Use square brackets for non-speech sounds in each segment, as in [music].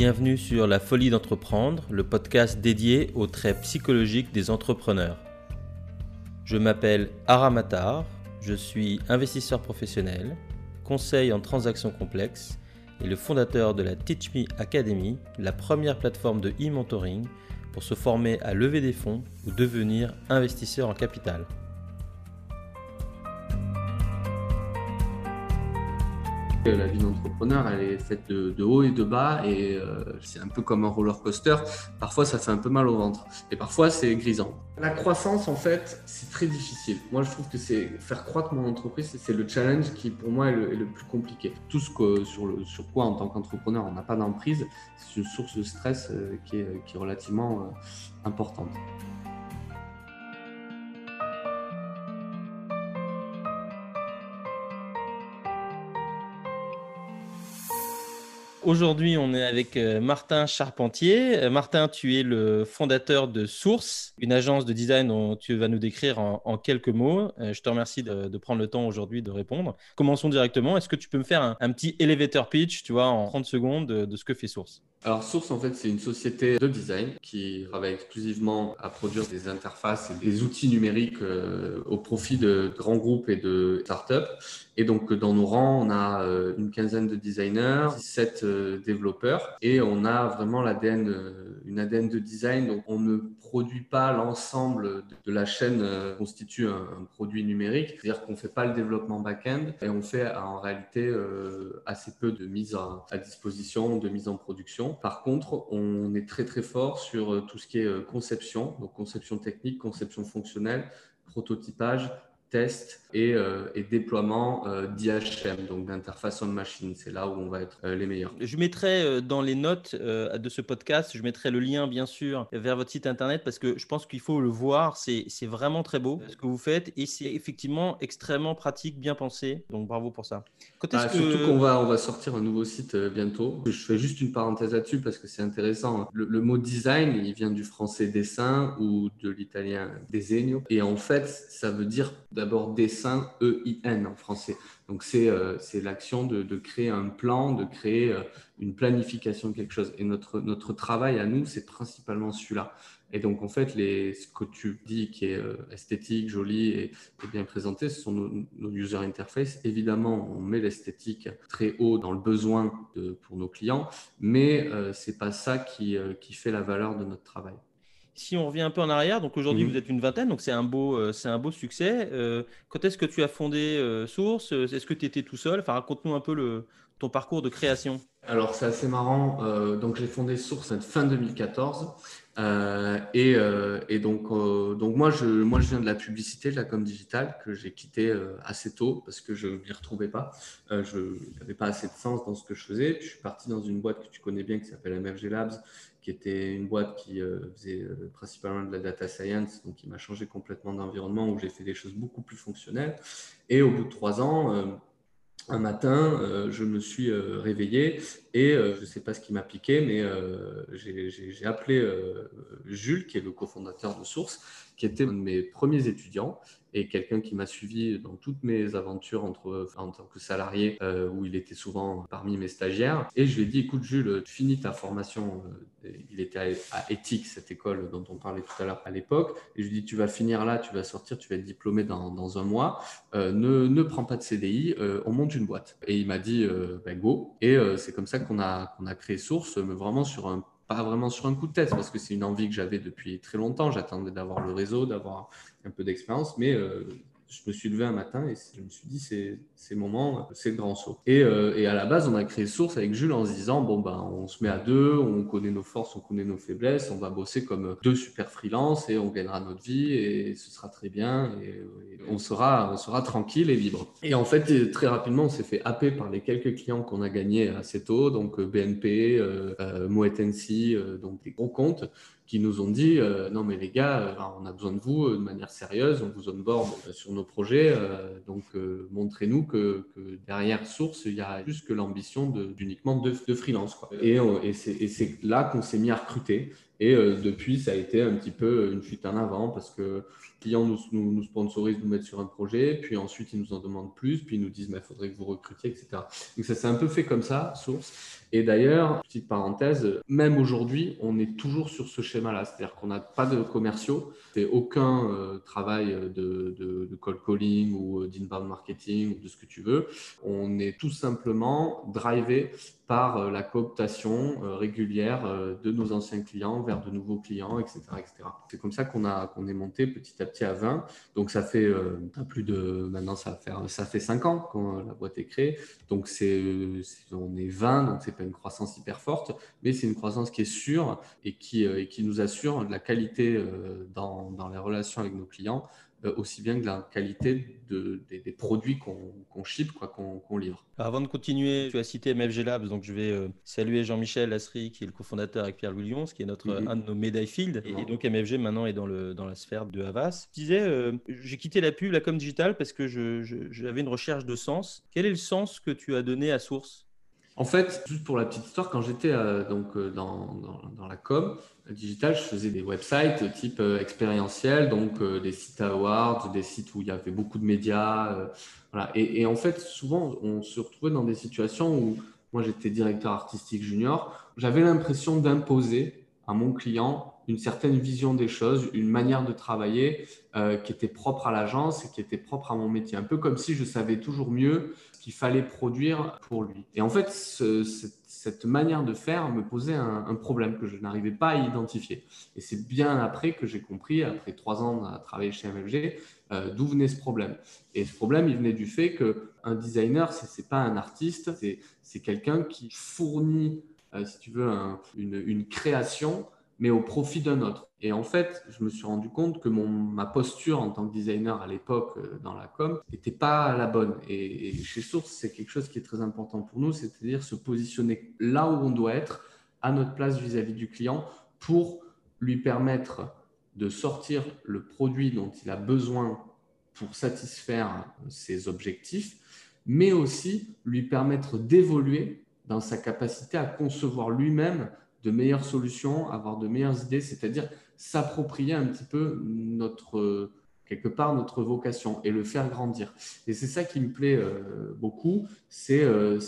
Bienvenue sur La Folie d'entreprendre, le podcast dédié aux traits psychologiques des entrepreneurs. Je m'appelle Aramatar, je suis investisseur professionnel, conseil en transactions complexes et le fondateur de la Teach Me Academy, la première plateforme de e-mentoring pour se former à lever des fonds ou devenir investisseur en capital. La vie d'entrepreneur, elle est faite de, haut et de bas et euh, c'est un peu comme un roller coaster. Parfois, ça fait un peu mal au ventre et parfois, c'est grisant. La croissance, en fait, c'est très difficile. Moi, je trouve que c'est faire croître mon entreprise, c'est le challenge qui, pour moi, est le, plus compliqué. Tout ce que, sur, le, sur quoi, en tant qu'entrepreneur, on n'a pas d'emprise, c'est une source de stress euh, qui, est, qui, est, relativement euh, importante. Aujourd'hui, on est avec euh, Martin Charpentier. Euh, Martin, tu es le fondateur de Source, une agence de design dont tu vas nous décrire en, quelques mots. Euh, je te remercie de, prendre le temps aujourd'hui de répondre. Commençons directement. Est-ce que tu peux me faire un, petit elevator pitch, tu vois, en 30 secondes de ce que fait Source? Alors Source, en fait, c'est une société de design qui travaille exclusivement à produire des interfaces et des outils numériques euh, au profit de grands groupes et de startups. Et donc, dans nos rangs, on a euh, une quinzaine de designers, 17 euh, développeurs, et on a vraiment une ADN de design. Donc, on ne produit pas l'ensemble de la chaîne constitue un, produit numérique, c'est-à-dire qu'on ne fait pas le développement back-end et on fait en réalité assez peu de mise à disposition, de mise en production. Par contre, on est très très fort sur euh, tout ce qui est euh, conception, donc conception technique, conception fonctionnelle, prototypage, test et, euh, déploiement euh, d'IHM, donc d'interface on machine. C'est là où on va être euh, les meilleurs. Je mettrai dans les notes de ce podcast, je mettrai le lien bien sûr vers votre site internet parce que je pense qu'il faut le voir. C'est vraiment très beau ce que vous faites et c'est effectivement extrêmement pratique, bien pensé. Donc bravo pour ça. Ah, surtout qu'on va, on va sortir un nouveau site bientôt. Je fais juste une parenthèse là-dessus parce que c'est intéressant. Le, le, mot design, il vient du français dessin ou de l'italien disegno. Et en fait, ça veut dire d'abord dessin E-I-N en français. Donc c'est euh, l'action de, de, créer un plan, de créer euh, une planification de quelque chose. Et notre, notre travail à nous, c'est principalement celui-là. Et donc en fait, les, ce que tu dis qui est euh, esthétique, joli et, bien présenté, ce sont nos, user interface. Évidemment, on met l'esthétique très haut dans le besoin de, pour nos clients, mais c'est pas ça qui, qui fait la valeur de notre travail si on revient un peu en arrière, donc aujourd'hui vous êtes une vingtaine, donc c'est un beau, euh, c'est un beau succès. Euh, quand est-ce que tu as fondé euh, Source? Est-ce que tu étais tout seul? Enfin, raconte-nous un peu le, ton parcours de création. Alors c'est assez marrant. donc j'ai fondé Source fin 2014 et, et, donc donc moi je moi je viens de la publicité, de la com digitale que j'ai quitté assez tôt parce que je m'y retrouvais pas. je n'avais pas assez de sens dans ce que je faisais. Je suis parti dans une boîte que tu connais bien qui s'appelle MFG Labs qui était une boîte qui euh, faisait euh, principalement de la data science, donc qui m'a changé complètement d'environnement où j'ai fait des choses beaucoup plus fonctionnelles. Et au bout de trois ans, euh, un matin, je me suis réveillé et je ne sais pas ce qui m'a piqué, mais j'ai appelé Jules, qui est le cofondateur de Source, qui était un de mes premiers étudiants et quelqu'un qui m'a suivi dans toutes mes aventures entre, en tant que salarié, euh, où il était souvent parmi mes stagiaires. Et je lui ai dit, écoute Jules, tu finis ta formation. Euh, il était à, Éthique, cette école dont on parlait tout à l'heure à l'époque. Et je lui ai dit, tu vas finir là, tu vas sortir, tu vas être diplômé dans, un mois. Euh, ne, ne prends pas de CDI, on monte une boîte. Et il m'a dit, ben, go. Et c'est comme ça qu'on a, qu'on a créé Source, mais vraiment sur un pas vraiment sur un coup de tête, parce que c'est une envie que j'avais depuis très longtemps. J'attendais d'avoir le réseau, d'avoir un peu d'expérience, mais euh, je me suis levé un matin et je me suis dit, c'est ces moments, c'est le grand saut. Et, euh, et, à la base, on a créé Source avec Jules en se disant, bon, ben, on se met à deux, on connaît nos forces, on connaît nos faiblesses, on va bosser comme deux super freelances et on gagnera notre vie et ce sera très bien et, on, sera, tranquille et libre. Et en fait, très rapidement, on s'est fait happer par les quelques clients qu'on a gagnés assez tôt, donc BNP, euh, euh, Moet euh, donc des gros comptes qui nous ont dit euh, non mais les gars, euh, on a besoin de vous euh, de manière sérieuse, on vous onboard sur nos projets, donc montrez-nous que, derrière Source, il y a plus que l'ambition d'uniquement de, freelance. Quoi. Et, c'est là qu'on s'est mis à recruter. Et depuis, ça a été un petit peu une fuite en avant parce que clients nous, nous, sponsorisent, nous mettent sur un projet, puis ensuite ils nous en demandent plus, puis ils nous disent mais il faudrait que vous recrutiez, etc. Donc ça s'est un peu fait comme ça, source. Et d'ailleurs, petite parenthèse, même aujourd'hui, on est toujours sur ce schéma-là, c'est-à-dire qu'on n'a pas de commerciaux, fait aucun euh, travail de, de, de, cold calling ou d'inbound marketing ou de ce que tu veux. On est tout simplement drivé par euh, la cooptation euh, régulière euh, de nos anciens clients vers de nouveaux clients, etc. etc. C'est comme ça qu'on a est monté petit à petit à 20. Donc ça fait plus de maintenant ça fait ça fait 5 ans quand la boîte est créée. Donc c'est on est 20 donc c'est pas une croissance hyper forte, mais c'est une croissance qui est sûre et qui et qui nous assure de la qualité dans, dans les relations avec nos clients euh, aussi bien que la qualité de, des, produits qu'on qu ship, qu'on livre. Avant de continuer, tu as cité MFG Labs, donc je vais euh, saluer Jean-Michel Lasserie, qui est le cofondateur avec Pierre Louis qui est notre, mhm. un de nos médailles field. Et, donc MFG maintenant est dans, le, dans la sphère de Havas. Je disais, euh, j'ai quitté la pub, la com digital, parce que j'avais je, une recherche de sens. Quel est le sens que tu as donné à Source? En fait, juste pour la petite histoire, quand j'étais donc dans, dans, la com, digital, je faisais des websites type euh, expérientiel, donc euh, des sites awards, des sites où il y avait beaucoup de médias. Euh, voilà. Et, en fait, souvent, on se retrouvait dans des situations où moi, j'étais directeur artistique junior. J'avais l'impression d'imposer à mon client une certaine vision des choses, une manière de travailler qui était propre à l'agence et qui était propre à mon métier. Un peu comme si je savais toujours mieux ce qu'il fallait produire pour lui. Et en fait, ce, cette manière de faire me posait un, problème que je n'arrivais pas à identifier. Et c'est bien après que j'ai compris, après trois ans à travailler chez MFG, euh, d'où venait ce problème. Et ce problème, il venait du fait qu'un designer, ce n'est pas un artiste, c'est quelqu'un qui fournit, euh, si tu veux, une, une création mais au profit d'un autre. Et en fait, je me suis rendu compte que mon, ma posture en tant que designer à l'époque euh, dans la com n'était pas la bonne. Et, chez Source, c'est quelque chose qui est très important pour nous, c'est-à-dire se positionner là où on doit être, à notre place vis-à-vis du client, pour lui permettre de sortir le produit dont il a besoin pour satisfaire ses objectifs, mais aussi lui permettre d'évoluer dans sa capacité à concevoir lui-même de meilleures solutions, avoir de meilleures idées, c'est-à-dire s'approprier un petit peu notre quelque part notre vocation et le faire grandir. Et c'est ça qui me plaît euh, beaucoup, c'est euh,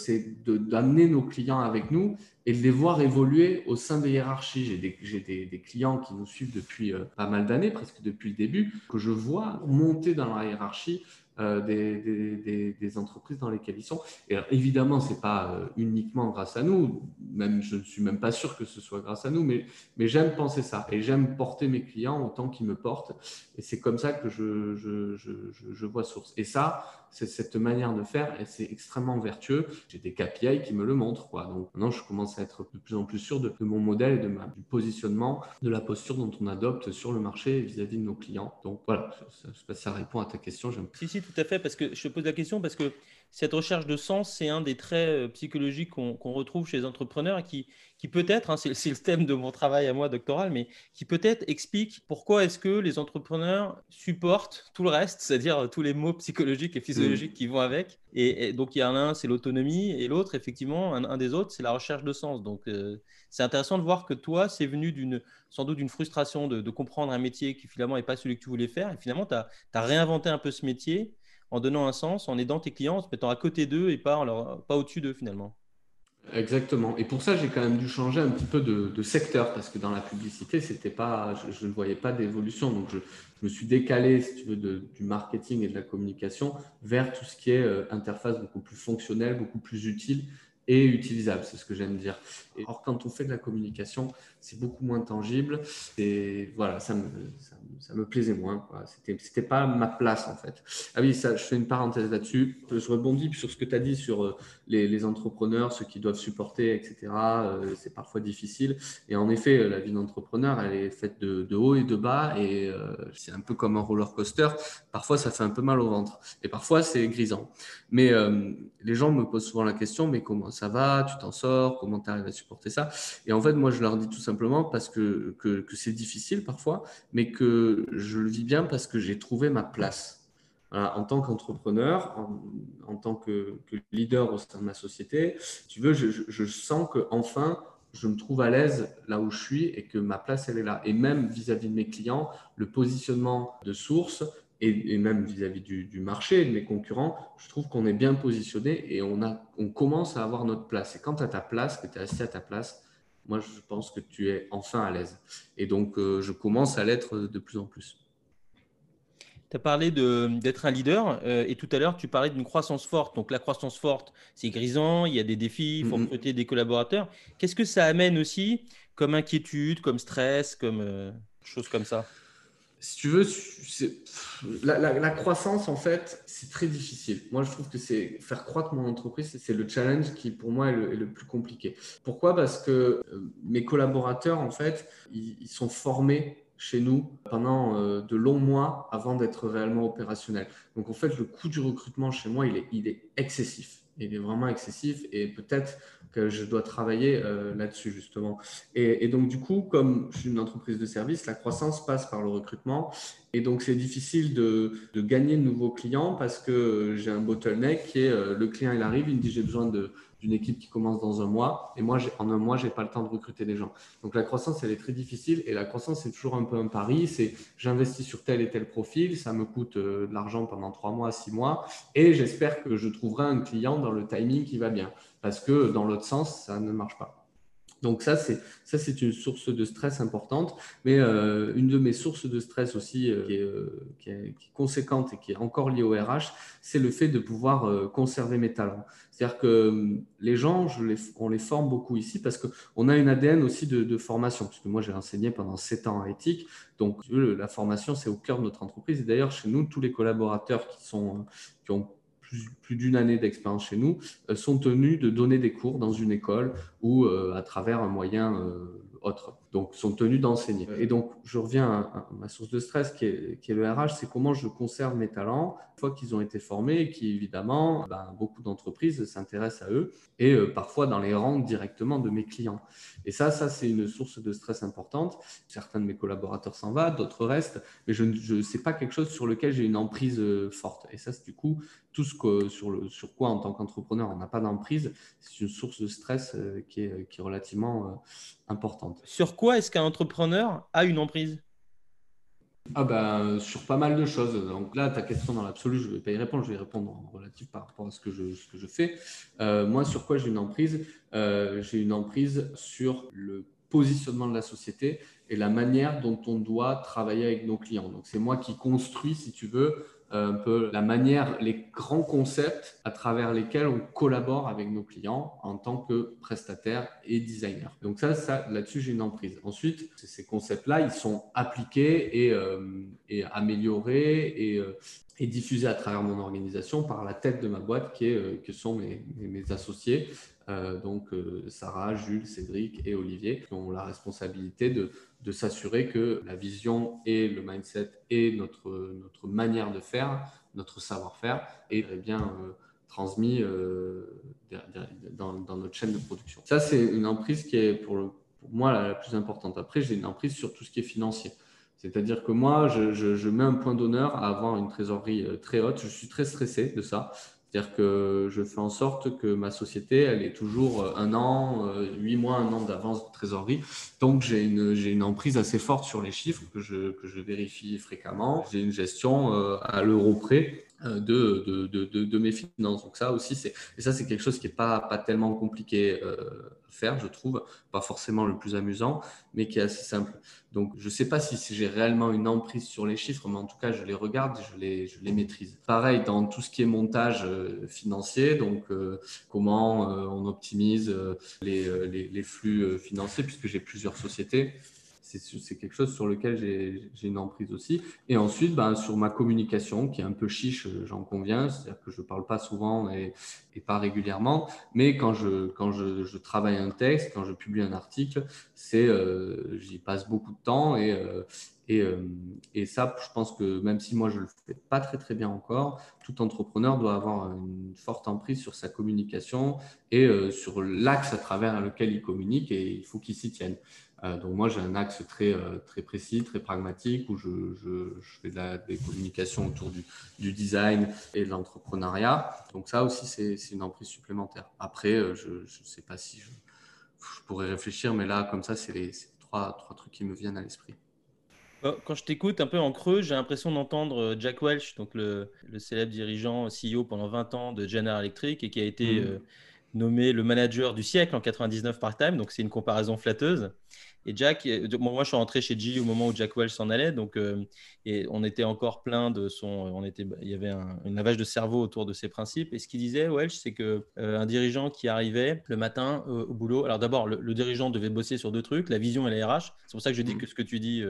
d'amener nos clients avec nous et de les voir évoluer au sein des hiérarchies. J'ai des, des, clients qui nous suivent depuis euh, pas mal d'années, presque depuis le début, que je vois monter dans la hiérarchie euh, des, des, entreprises dans lesquelles ils sont. Et évidemment, ce n'est pas euh, uniquement grâce à nous, même je ne suis même pas sûr que ce soit grâce à nous, mais, mais j'aime penser ça et j'aime porter mes clients autant qu'ils me portent. Et c'est comme ça que je, je, je, je, vois Source. Et ça, c'est cette manière de faire et c'est extrêmement vertueux. J'ai des KPI qui me le montrent. Quoi. Donc maintenant, je commence à être de plus en plus sûr de, mon modèle et de ma, du positionnement, de la posture dont on adopte sur le marché vis-à-vis de nos clients. Donc voilà, je ça répond à ta question. Si, si, tout à fait, parce que je te pose la question parce que cette recherche de sens, c'est un des traits euh, psychologiques qu'on retrouve chez les entrepreneurs et qui, qui peut-être, hein, c'est le thème de mon travail à moi doctoral, mais qui peut-être explique pourquoi est-ce que les entrepreneurs supportent tout le reste, c'est-à-dire euh, tous les mots psychologiques et physiologiques mmh. qui vont avec. Et, donc il y en a un, c'est l'autonomie, et l'autre, effectivement, un, des autres, c'est la recherche de sens. Donc euh, c'est intéressant de voir que toi, c'est venu d'une sans doute d'une frustration de, de, comprendre un métier qui finalement n'est pas celui que tu voulais faire, et finalement, tu as, as réinventé un peu ce métier en donnant un sens, en aidant tes clients, en se mettant à côté d'eux et pas, pas au-dessus d'eux finalement. Exactement. Et pour ça, j'ai quand même dû changer un petit peu de, secteur parce que dans la publicité, c'était pas, je, ne voyais pas d'évolution. Donc, je, me suis décalé, si tu veux, du marketing et de la communication vers tout ce qui est euh, interface beaucoup plus fonctionnelle, beaucoup plus utile et utilisable. C'est ce que j'aime dire. Et or, quand on fait de la communication, c'est beaucoup moins tangible. Et voilà, ça me, me plaisait moins. C'était, c'était pas ma place en fait. Ah oui, ça, je fais une parenthèse là-dessus. Je rebondis sur ce que tu as dit sur euh, les, entrepreneurs, ceux qui doivent supporter, etc. Euh, c'est parfois difficile. Et en effet, la vie d'entrepreneur, elle est faite de, de haut et de bas. Et euh, c'est un peu comme un roller coaster. Parfois, ça fait un peu mal au ventre. Et parfois, c'est grisant. Mais les gens me posent souvent la question, mais comment ça va? Tu t'en sors? Comment tu arrives à supporter ça? Et en fait, moi, je leur dis tout simplement parce que, que, c'est difficile parfois, mais que je le vis bien parce que j'ai trouvé ma place. en tant qu'entrepreneur, en, tant que, leader au sein de ma société, tu veux, je, sens que enfin je me trouve à l'aise là où je suis et que ma place, elle est là. Et même vis-à-vis de mes clients, le positionnement de source et, même vis-à-vis du, marché et de mes concurrents, je trouve qu'on est bien positionné et on, a, on commence à avoir notre place. Et quand tu as ta place, que tu es assis à ta place, moi, je pense que tu es enfin à l'aise. Et donc, euh, je commence à l'être de plus en plus. Tu as parlé d'être un leader euh, et tout à l'heure, tu parlais d'une croissance forte. Donc, la croissance forte, c'est grisant, il y a des défis, il faut recruter des collaborateurs. Qu'est-ce que ça amène aussi comme inquiétude, comme stress, comme euh, choses comme ça? Si tu veux, la, croissance, en fait, c'est très difficile. Moi, je trouve que c'est faire croître mon entreprise, c'est le challenge qui, pour moi, est le, plus compliqué. Pourquoi? Parce que euh, mes collaborateurs, en fait, ils, sont formés chez nous pendant euh, de longs mois avant d'être réellement opérationnels. Donc, en fait, le coût du recrutement chez moi, il est, il est excessif. Il est vraiment excessif et peut-être que je dois travailler euh, là-dessus justement. Et, donc du coup, comme je suis une entreprise de service, la croissance passe par le recrutement. Et donc c'est difficile de, gagner de nouveaux clients parce que j'ai un bottleneck qui est euh, le client il arrive, il me dit j'ai besoin de d'une équipe qui commence dans un mois. Et moi, en un mois, j'ai pas le temps de recruter des gens. Donc la croissance, elle est très difficile. Et la croissance, c'est toujours un peu un pari. C'est j'investis sur tel et tel profil, ça me coûte euh, de l'argent pendant trois mois, six mois, et j'espère que je trouverai un client dans le timing qui va bien. Parce que dans l'autre sens, ça ne marche pas. Donc ça, c'est ça, c'est une source de stress importante. Mais euh, une de mes sources de stress aussi, euh, euh, qui, est, conséquente et qui est encore liée au RH, c'est le fait de pouvoir conserver mes talents. C'est-à-dire que les gens, on les forme beaucoup ici parce qu'on a une ADN aussi de, de formation. Puisque moi, j'ai enseigné pendant sept ans en éthique. Donc, la formation, c'est au cœur de notre entreprise. Et d'ailleurs, chez nous, tous les collaborateurs qui, sont, qui ont plus, d'une année d'expérience chez nous, euh, sont tenus de donner des cours dans une école ou euh, à travers un moyen euh, autre. Donc, sont tenus d'enseigner. Et donc, je reviens à, ma source de stress qui est, qui est le RH, c'est comment je conserve mes talents une fois qu'ils ont été formés et qui, évidemment, ben, beaucoup d'entreprises s'intéressent à eux et parfois dans les rangs directement de mes clients. Et ça, ça c'est une source de stress importante. Certains de mes collaborateurs s'en vont, d'autres restent, mais je ne sais pas quelque chose sur lequel j'ai une emprise forte. Et ça, c'est du coup tout ce que, sur, le, sur quoi, en tant qu'entrepreneur, on n'a pas d'emprise, c'est une source de stress euh, qui, est, qui, est, relativement euh, importante. Sur quoi est-ce qu'un entrepreneur a une emprise? Ah ben, sur pas mal de choses. Donc là, ta question dans l'absolu, je ne vais pas y répondre, je vais y répondre en relatif par rapport à ce que je, ce que je fais. Euh, moi, sur quoi j'ai une emprise? J'ai une emprise sur le positionnement de la société et la manière dont on doit travailler avec nos clients. Donc c'est moi qui construis, si tu veux, un peu la manière, les grands concepts à travers lesquels on collabore avec nos clients en tant que prestataire et designer. Donc ça, là-dessus, j'ai une emprise. Ensuite, ces concepts-là, ils sont appliqués et, euh, améliorés et, euh, et, diffusés à travers mon organisation par la tête de ma boîte qui est, euh, que sont mes, mes associés. donc Sarah, Jules, Cédric et Olivier qui ont la responsabilité de, de s'assurer que la vision et le mindset et notre, notre manière de faire, notre savoir-faire est bien euh, transmis euh, dans, notre chaîne de production. Ça, c'est une emprise qui est pour, moi la, plus importante. Après, j'ai une emprise sur tout ce qui est financier. C'est-à-dire que moi, je, je, mets un point d'honneur à avoir une trésorerie euh, très haute. Je suis très stressé de ça. C'est-à-dire que je fais en sorte que ma société, elle est toujours euh, un an, euh, huit mois, un an d'avance de trésorerie. Donc, j'ai une, j'ai une emprise assez forte sur les chiffres que je, que je vérifie fréquemment. J'ai une gestion euh, à l'euro près de, de, de, de, mes finances. Donc, ça aussi, c'est, ça, c'est quelque chose qui n'est pas, pas tellement compliqué faire, je trouve, pas forcément le plus amusant, mais qui est assez simple. Donc, je ne sais pas si j'ai réellement une emprise sur les chiffres, mais en tout cas, je les regarde je les, je les maîtrise. Pareil, dans tout ce qui est montage euh, financier, donc euh, comment euh, on optimise les, les, flux financiers, puisque j'ai plusieurs sociétés c'est quelque chose sur lequel j'ai une emprise aussi. Et ensuite, ben, sur ma communication, qui est un peu chiche, j'en conviens, c'est-à-dire que je ne parle pas souvent et, pas régulièrement, mais quand, je, travaille un texte, quand je publie un article, euh, j'y passe beaucoup de temps euh, euh, et, ça, je pense que même si moi je ne le fais pas très très bien encore, tout entrepreneur doit avoir une forte emprise sur sa communication et sur l'axe à travers lequel il communique et il faut qu'il s'y tienne. Euh, donc moi, j'ai un axe très, euh, très précis, très pragmatique, où je, je, je fais de la, des communications autour du, du, design et de l'entrepreneuriat. Donc ça aussi, c'est une emprise supplémentaire. Après, euh, je ne sais pas si je je pourrais réfléchir, mais là, comme ça, c'est les, trois, trois trucs qui me viennent à l'esprit. Quand je t'écoute un peu en creux, j'ai l'impression d'entendre Jack Welch, donc le, le, célèbre dirigeant CEO pendant 20 ans de General Electric et qui a été mmh. nommé le manager du siècle en 99 part-time. Donc c'est une comparaison flatteuse. Et Jack, moi je suis rentré chez G au moment où Jack Welch s'en allait, donc euh, et on était encore plein de son, on était, il y avait un, lavage de cerveau autour de ses principes. Et ce qu'il disait Welch, c'est que euh, un dirigeant qui arrivait le matin euh, au boulot, alors d'abord le, dirigeant devait bosser sur deux trucs, la vision et la RH. C'est pour ça que je dis que ce que tu dis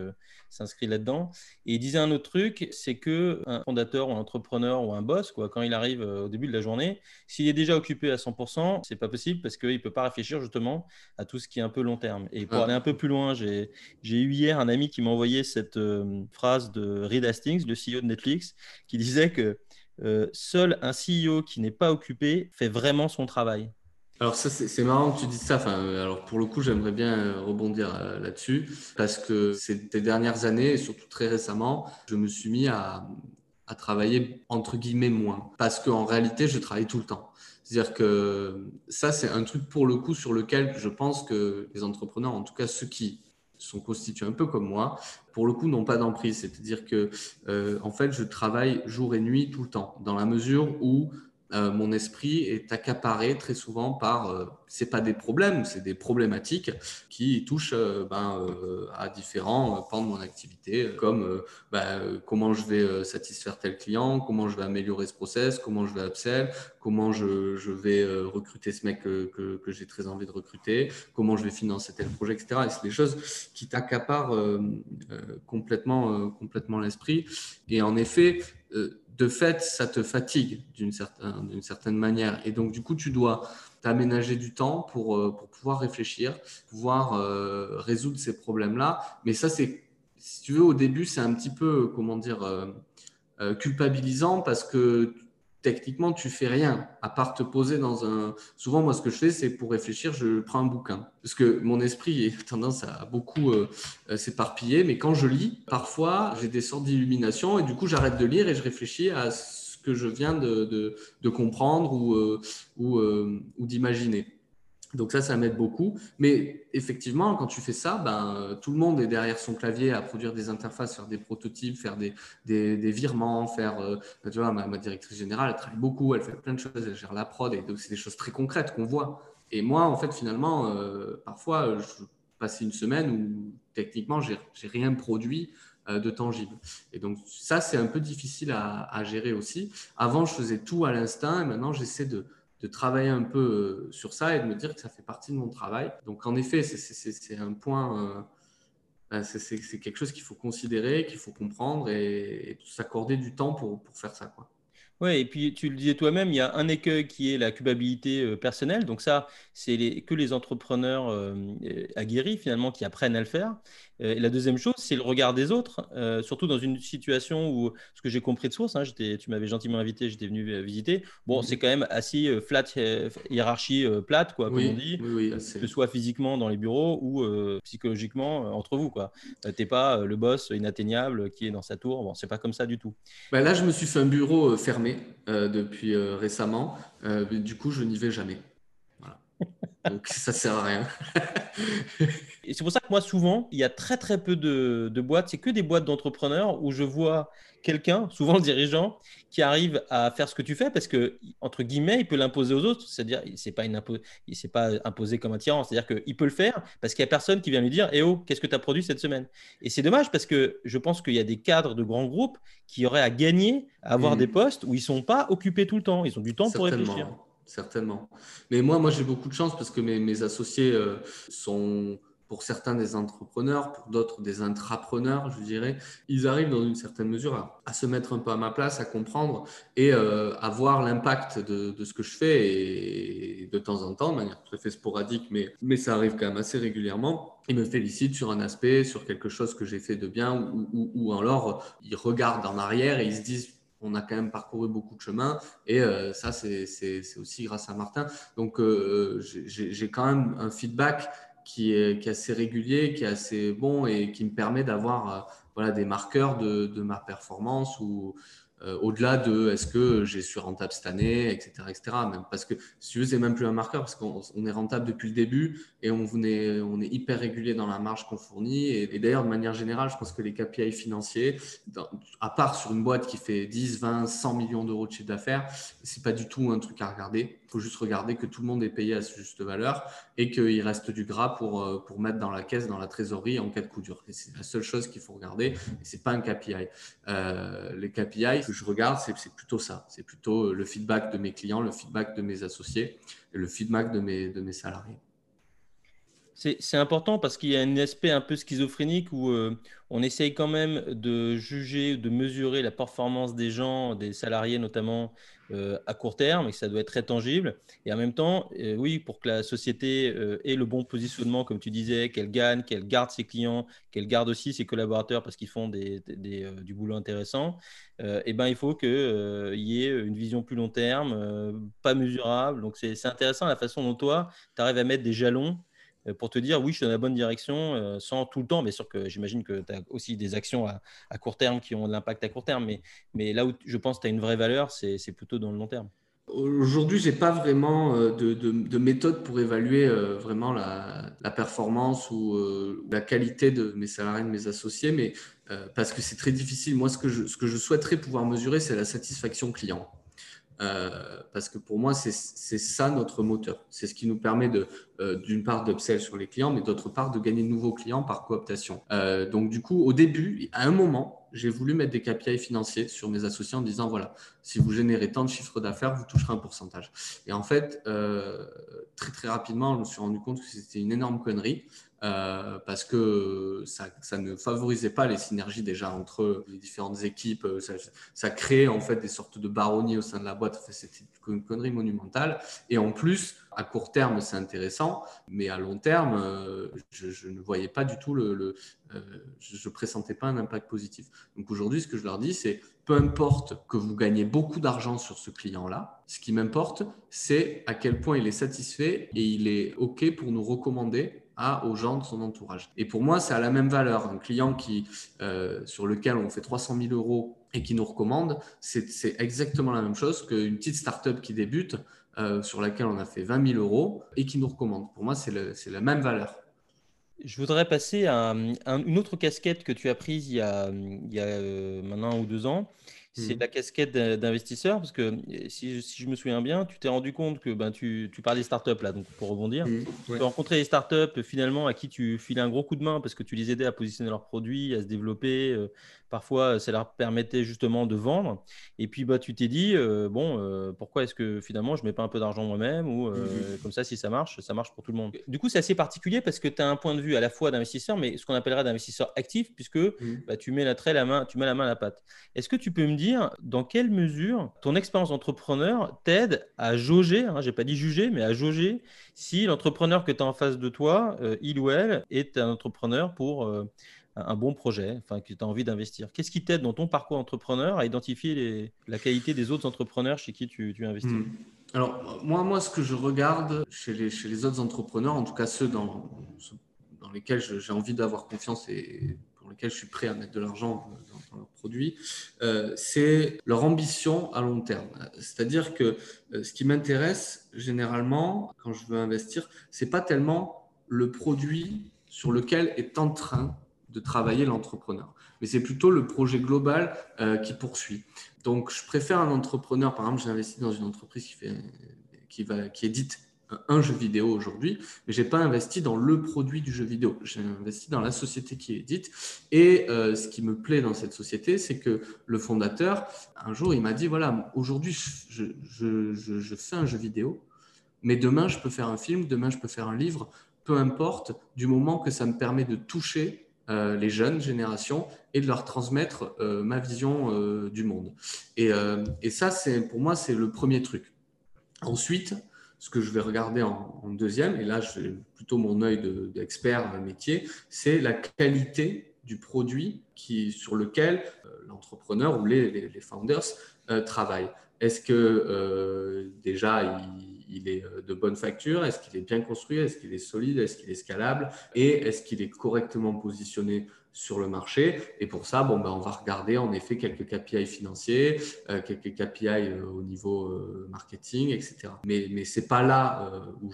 s'inscrit là-dedans. Et il disait un autre truc, c'est que un fondateur ou un entrepreneur ou un boss, quoi, quand il arrive au début de la journée, s'il est déjà occupé à 100%, c'est pas possible parce qu'il peut pas réfléchir justement à tout ce qui est un peu long terme. Et pour aller un peu plus loin, j'ai eu hier un ami qui m'a envoyé cette euh, phrase de Reed Hastings, le CEO de Netflix, qui disait que euh, seul un CEO qui n'est pas occupé fait vraiment son travail. Alors ça, c'est marrant que tu dises ça. Enfin, alors pour le coup, j'aimerais bien euh, rebondir là-dessus parce que ces, dernières années, et surtout très récemment, je me suis mis à, à travailler entre guillemets moins parce qu'en réalité, je travaille tout le temps. C'est-à-dire que ça, c'est un truc pour le coup sur lequel je pense que les entrepreneurs, en tout cas ceux qui sont constitués un peu comme moi, pour le coup, n'ont pas d'emprise. C'est-à-dire que, euh, en fait, je travaille jour et nuit tout le temps, dans la mesure où euh, mon esprit est accaparé très souvent par, euh, c'est pas des problèmes, c'est des problématiques qui touchent euh, ben, à différents pans de mon activité, comme ben, comment je vais satisfaire tel client, comment je vais améliorer ce process, comment je vais upsell, comment je, je vais recruter ce mec que, que, que j'ai très envie de recruter, comment je vais financer tel projet, etc. Et c'est des choses qui t'accaparent complètement, complètement l'esprit. Et en effet, de fait, ça te fatigue d'une certaine, manière. Et donc, du coup, tu dois t'aménager du temps pour, euh, pouvoir réfléchir, pouvoir euh, résoudre ces problèmes-là. Mais ça, c'est, si tu veux, au début, c'est un petit peu, comment dire, euh, culpabilisant parce que techniquement, tu fais rien à part te poser dans un. Souvent, moi, ce que je fais, c'est pour réfléchir, je prends un bouquin. Parce que mon esprit [laughs] a tendance à beaucoup euh, euh, s'éparpiller, mais quand je lis, parfois, j'ai des sortes d'illumination et du coup, j'arrête de lire et je réfléchis à ce que je viens de, comprendre ou, euh, ou d'imaginer. Donc ça, ça m'aide beaucoup. Mais effectivement, quand tu fais ça, ben, tout le monde est derrière son clavier à produire des interfaces, faire des prototypes, faire des, des, virements, faire... Euh, tu vois, ma, directrice générale, elle travaille beaucoup, elle fait plein de choses, elle gère la prod, et donc c'est des choses très concrètes qu'on voit. Et moi, en fait, finalement, euh, parfois, je passais une semaine où techniquement, j'ai rien produit euh, de tangible. Et donc ça, c'est un peu difficile à, à gérer aussi. Avant, je faisais tout à l'instinct, et maintenant, j'essaie de de travailler un peu euh, sur ça et de me dire que ça fait partie de mon travail. Donc en effet, c'est un point, euh, ben, c'est quelque chose qu'il faut considérer, qu'il faut comprendre et, s'accorder du temps pour, pour faire ça. Oui, et puis tu le disais toi-même, il y a un écueil qui est la culpabilité euh, personnelle. Donc ça, c'est que les entrepreneurs euh, aguerris finalement qui apprennent à le faire. Euh, et la deuxième chose, c'est le regard des autres, surtout dans une situation où, ce que j'ai compris de source, hein, tu m'avais gentiment invité, j'étais venu visiter. Bon, c'est quand même assez flat, hiérarchie plate, quoi, comme on dit, que ce soit physiquement dans les bureaux ou psychologiquement entre vous. Tu n'es pas le boss inatteignable qui est dans sa tour. Bon, c'est pas comme ça du tout. Ben là, je me suis fait un bureau fermé euh, depuis euh, récemment. Euh, du coup, je n'y vais jamais. Donc ça sert à rien. [laughs] et c'est pour ça que moi, souvent, il y a très très peu de, de boîtes. C'est que des boîtes d'entrepreneurs où je vois quelqu'un, souvent le dirigeant, qui arrive à faire ce que tu fais parce que, entre guillemets, il peut l'imposer aux autres. C'est-à-dire, il ne pas, une il pas imposé comme un tyran. C'est-à-dire qu'il peut le faire parce qu'il n'y a personne qui vient lui dire Eh oh, qu'est-ce que tu as produit cette semaine? Et c'est dommage parce que je pense qu'il y a des cadres de grands groupes qui auraient à gagner à avoir des postes où ils ne sont pas occupés tout le temps. Ils ont du temps pour réfléchir. Certainement. Mais moi, moi j'ai beaucoup de chance parce que mes, associés euh, sont pour certains des entrepreneurs, pour d'autres des intrapreneurs, je dirais, ils arrivent dans une certaine mesure à, se mettre un peu à ma place, à comprendre et euh, à voir l'impact de, de, ce que je fais et, de temps en temps, de manière tout à fait sporadique, mais, mais ça arrive quand même assez régulièrement. Ils me félicitent sur un aspect, sur quelque chose que j'ai fait de bien ou, ou, ou alors ils regardent en arrière et ils se disent on a quand même parcouru beaucoup de chemin et euh, ça c'est aussi grâce à Martin. Donc euh, j'ai quand même un feedback qui est, assez régulier, qui est assez bon et qui me permet d'avoir euh, voilà, des marqueurs de, ma performance ou euh, au-delà de est-ce que j'ai suis rentable cette année, etc. etc. Même parce que si veux, c'est même plus un marqueur parce qu'on est rentable depuis le début et on, est, on est hyper régulier dans la marge qu'on fournit. Et, d'ailleurs, de manière générale, je pense que les KPI financiers, à part sur une boîte qui fait 10, 20, 100 millions d'euros de chiffre d'affaires, c'est pas du tout un truc à regarder. Faut juste regarder que tout le monde est payé à sa juste valeur et qu'il reste du gras pour, euh, pour mettre dans la caisse, dans la trésorerie en cas de coup dur. C'est la seule chose qu'il faut regarder et c'est pas un KPI. Euh, les KPI, je regarde, c'est plutôt ça. C'est plutôt le feedback de mes clients, le feedback de mes associés et le feedback de mes salariés. C'est important parce qu'il y a un aspect un peu schizophrénique où euh, on essaye quand même de juger, de mesurer la performance des gens, des salariés notamment, euh, à court terme et que ça doit être très tangible. Et en même temps, euh, oui, pour que la société ait le bon positionnement, comme tu disais, qu'elle gagne, qu'elle garde ses clients, qu'elle garde aussi ses collaborateurs parce qu'ils font du boulot intéressant, eh ben, il faut qu'il y ait une vision plus long terme, pas mesurable. Donc c'est intéressant la façon dont toi, tu arrives à mettre des jalons pour te dire oui, je suis dans la bonne direction euh, sans tout le temps. Bien sûr que j'imagine que tu as aussi des actions à, court terme qui ont de l'impact à court terme, mais, là où je pense que tu as une vraie valeur, c'est plutôt dans le long terme. Aujourd'hui, je n'ai pas vraiment euh, de, méthode pour évaluer vraiment la, performance ou la qualité de mes salariés, de mes associés, mais parce que c'est très difficile. Moi, ce que je souhaiterais pouvoir mesurer, c'est la satisfaction client. Euh, parce que pour moi, c'est ça notre moteur. C'est ce qui nous permet de, euh, d'une part d'upsell sur les clients, mais d'autre part de gagner de nouveaux clients par cooptation. Euh, donc du coup, au début, à un moment, j'ai voulu mettre des KPI financiers sur mes associés en disant voilà, si vous générez tant de chiffres d'affaires, vous toucherez un pourcentage. Et en fait, très très rapidement, je me suis rendu compte que c'était une énorme connerie. Euh, parce que ça, ça, ne favorisait pas les synergies déjà entre les différentes équipes. Euh, ça, ça créait en fait des sortes de baronnies au sein de la boîte. C'était une connerie monumentale. Et en plus, à court terme, c'est intéressant, mais à long terme, euh, je, ne voyais pas du tout le, je ne pressentais pas un impact positif. Donc aujourd'hui, ce que je leur dis, c'est peu importe que vous gagnez beaucoup d'argent sur ce client-là, ce qui m'importe, c'est à quel point il est satisfait et il est OK pour nous recommander aux gens de son entourage. Et pour moi, c'est à la même valeur. Un client qui, euh, sur lequel on fait 300 000 euros et qui nous recommande, c'est exactement la même chose qu'une petite startup qui débute, euh, sur laquelle on a fait 20 000 euros et qui nous recommande. Pour moi, c'est la même valeur. Je voudrais passer à, une autre casquette que tu as prise il y a, il y a euh, maintenant un ou deux ans c'est mmh. la casquette d'investisseur, parce que si, je me souviens bien, tu t'es rendu compte que ben, tu, tu parlais startups là, donc pour rebondir, mmh, tu as rencontré des startups finalement à qui tu filais un gros coup de main parce que tu les aidais à positionner leurs produits, à se développer, euh, Parfois, ça leur permettait justement de vendre. Et puis, bah, tu t'es dit, euh, bon, euh, pourquoi est-ce que finalement, je ne mets pas un peu d'argent moi-même Ou euh, mmh comme ça, si ça marche, ça marche pour tout le monde. Du coup, c'est assez particulier parce que tu as un point de vue à la fois d'investisseur, mais ce qu'on appellera d'investisseur actif, puisque mmh. bah, tu, mets la, trait, la, main, tu mets la main à la pâte. Est-ce que tu peux me dire dans quelle mesure ton expérience d'entrepreneur t'aide à jauger, hein, je n'ai pas dit juger, mais à jauger si l'entrepreneur que tu as en face de toi, il ou elle, est un entrepreneur pour un bon projet, enfin, que tu as envie d'investir. Qu'est-ce qui t'aide dans ton parcours entrepreneur à identifier la qualité des autres entrepreneurs chez qui tu, tu investis? Hmm. Alors, moi, moi, ce que je regarde chez les, autres entrepreneurs, en tout cas ceux dans, dans lesquels j'ai envie d'avoir confiance et pour lesquels je suis prêt à mettre de l'argent dans, leurs produits, euh, c'est leur ambition à long terme. C'est-à-dire que euh, ce qui m'intéresse généralement quand je veux investir, c'est pas tellement le produit sur lequel est en train de travailler l'entrepreneur. Mais c'est plutôt le projet global euh, qui poursuit. Donc, je préfère un entrepreneur, par exemple, j'ai investi dans une entreprise qui, fait, qui, va, qui édite un jeu vidéo aujourd'hui, mais j'ai pas investi dans le produit du jeu vidéo. J'ai investi dans la société qui édite. Et euh, ce qui me plaît dans cette société, c'est que le fondateur, un jour, il m'a dit voilà, aujourd'hui, je, je, je, fais un jeu vidéo, mais demain, je peux faire un film, demain, je peux faire un livre, peu importe, du moment que ça me permet de toucher euh, les jeunes générations et de leur transmettre euh, ma vision euh, du monde. Et, ça, c'est pour moi, c'est le premier truc. Ensuite, ce que je vais regarder en, deuxième, et là, j'ai plutôt mon œil d'expert métier, c'est la qualité du produit qui, sur lequel l'entrepreneur ou les, les, founders travaillent. Est-ce que déjà, il il est euh, de bonne facture? Est-ce qu'il est bien construit? Est-ce qu'il est solide? Est-ce qu'il est scalable? Et est-ce qu'il est correctement positionné sur le marché? Et pour ça, ben, on va regarder en effet quelques KPI financiers, euh, quelques KPI euh, au niveau marketing, etc. Mais, mais ce n'est pas là où,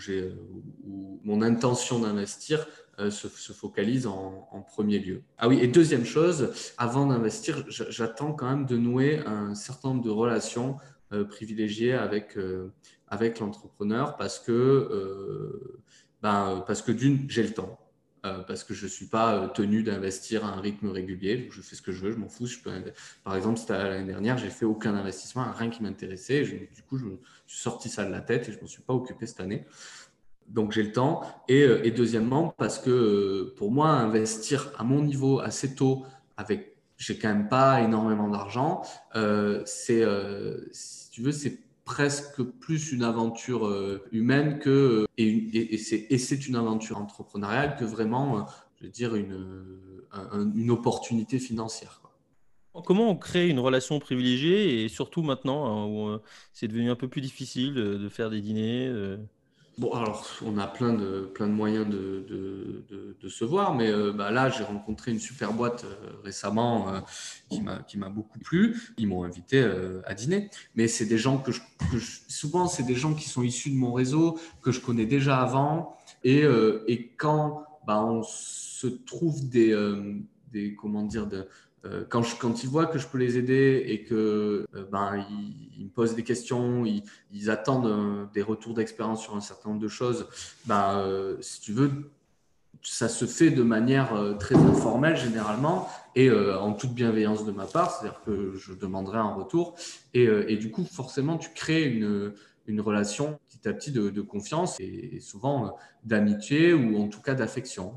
mon intention d'investir se, se, focalise en, premier lieu. Ah oui, et deuxième chose, avant d'investir, j'attends quand même de nouer un certain nombre de relations privilégiées avec, avec l'entrepreneur parce que, ben, parce que d'une, j'ai le temps. Euh, parce que je ne suis pas euh, tenu d'investir à un rythme régulier. Je fais ce que je veux, je m'en fous. Par exemple, l'année dernière, j'ai fait aucun investissement, rien qui m'intéressait. Du coup, je me suis sorti ça de la tête et je ne m'en suis pas occupé cette année. Donc j'ai le temps. Et, euh, et, deuxièmement, parce que pour moi, investir à mon niveau assez tôt, avec j'ai quand même pas énormément d'argent, c'est, si tu veux, c'est presque plus une aventure euh, humaine que et, et, c'est une aventure entrepreneuriale que vraiment, euh, je veux dire, une, une opportunité financière. Comment on crée une relation privilégiée et surtout maintenant hein, où euh, c'est devenu un peu plus difficile de faire des dîners Bon, alors, on a plein de, plein de moyens de, de, se voir, mais euh, bah, là, j'ai rencontré une super boîte euh, récemment euh, qui m'a beaucoup plu. Ils m'ont invité à dîner. Mais c'est des gens que, je, souvent, c'est des gens qui sont issus de mon réseau, que je connais déjà avant. Et, et quand bah, on se trouve des, des comment dire, de, quand, je, quand, ils voient que je peux les aider et que euh, ben, ils, me posent des questions, ils, attendent euh, des retours d'expérience sur un certain nombre de choses, ben, si tu veux, ça se fait de manière très informelle généralement et en toute bienveillance de ma part, c'est-à-dire que je demanderai un retour. Et, du coup, forcément, tu crées une, relation petit à petit de confiance et, souvent d'amitié ou en tout cas d'affection.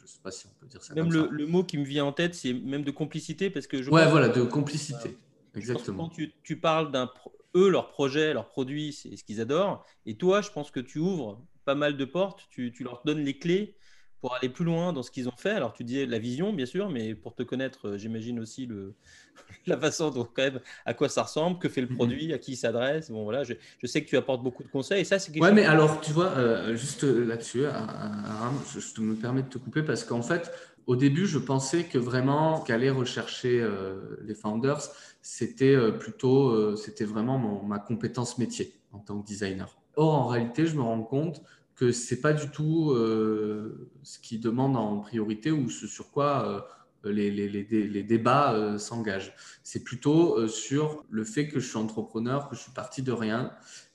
Je ne sais pas si on peut dire ça. Même le, le, mot qui me vient en tête, c'est même de complicité parce que je ouais, voilà, de complicité. Exactement. Quand tu, tu parles d'un eux, leur projet, leurs produits, c'est ce qu'ils adorent. Et toi, je pense que tu ouvres pas mal de portes, tu, tu leur donnes les clés pour aller plus loin dans ce qu'ils ont fait. Alors, tu disais la vision, bien sûr, mais pour te connaître, euh, j'imagine aussi le, [laughs] la façon dont, quand même, à quoi ça ressemble, que fait le mhm. produit, à qui il s'adresse. Bon, voilà, je, je, sais que tu apportes beaucoup de conseils. Et ça, c'est Ouais, mais alors, tu vois, euh, juste là-dessus, je, me permets de te couper parce qu'en fait, au début, je pensais que vraiment qu'aller rechercher euh, les founders, c'était plutôt, c'était vraiment ma compétence métier en tant que designer. Or, en réalité, je me rends compte que c'est pas du tout euh, ce qui demande en priorité ou ce sur quoi euh, les, les, les, débats euh, s'engagent. C'est plutôt sur le fait que je suis entrepreneur, que je suis parti de rien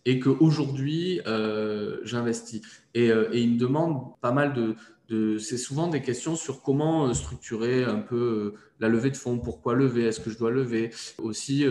et qu'aujourd'hui, j'investis. Et, et, il me demande pas mal de, de c'est souvent des questions sur comment structurer un peu la levée de fonds, pourquoi lever, est-ce que je dois lever? Aussi,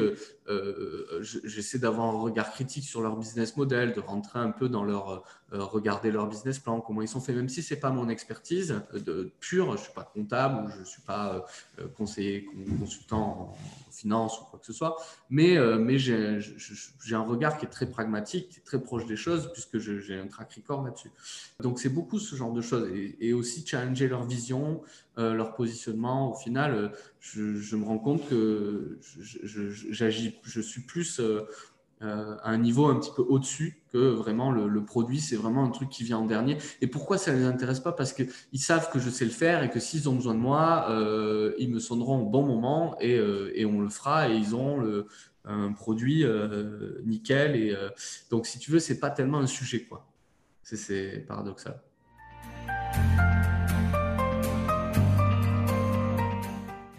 j'essaie d'avoir un regard critique sur leur business model, de rentrer un peu dans leur euh, regarder leur business plan, comment ils sont faits, même si c'est pas mon expertise euh, pure, je suis pas comptable ou je suis pas euh, conseiller, consultant en finance ou quoi que ce soit, mais, j'ai un regard qui est très pragmatique, très proche des choses, puisque j'ai un track record là-dessus. Donc c'est beaucoup ce genre de choses, et, aussi challenger leur vision, leur positionnement. Au final, je, me rends compte que j'agis, je, suis plus euh, à un niveau un petit peu au-dessus que vraiment le, produit, c'est vraiment un truc qui vient en dernier. Et pourquoi ça ne les intéresse pas? Parce qu'ils savent que je sais le faire et que s'ils ont besoin de moi, euh, ils me sonneront au bon moment et, euh, et, on le fera et ils auront le, un produit nickel. Et, donc, si tu veux, c'est pas tellement un sujet. quoi. C'est paradoxal.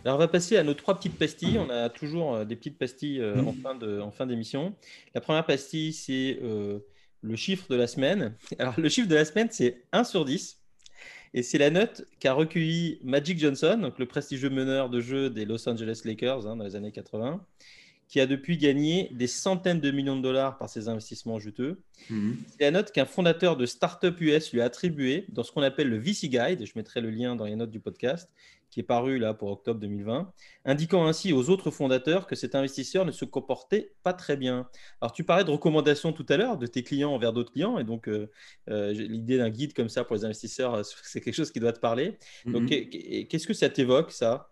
Alors, on va passer à nos trois petites pastilles. On a toujours euh, des petites pastilles euh, en fin de, en fin d'émission. La première pastille, c'est euh, le chiffre de la semaine. [laughs] Alors, le chiffre de la semaine, c'est 1 sur 10. Et c'est la note qu'a recueilli Magic Johnson, donc le prestigieux meneur de jeu des Los Angeles Lakers hein, dans les années 80 qui a depuis gagné des centaines de millions de dollars par ses investissements juteux. Mhm. C'est la note qu'un fondateur de Startup US lui a attribuée dans ce qu'on appelle le VC Guide, je mettrai le lien dans les notes du podcast, qui est paru là pour octobre 2020, indiquant ainsi aux autres fondateurs que cet investisseur ne se comportait pas très bien. Alors tu parlais de recommandations tout à l'heure de tes clients envers d'autres clients, et donc euh, euh, l'idée d'un guide comme ça pour les investisseurs, [laughs] c'est quelque chose qui doit te parler. Donc mhm. qu'est-ce que ça t'évoque ça?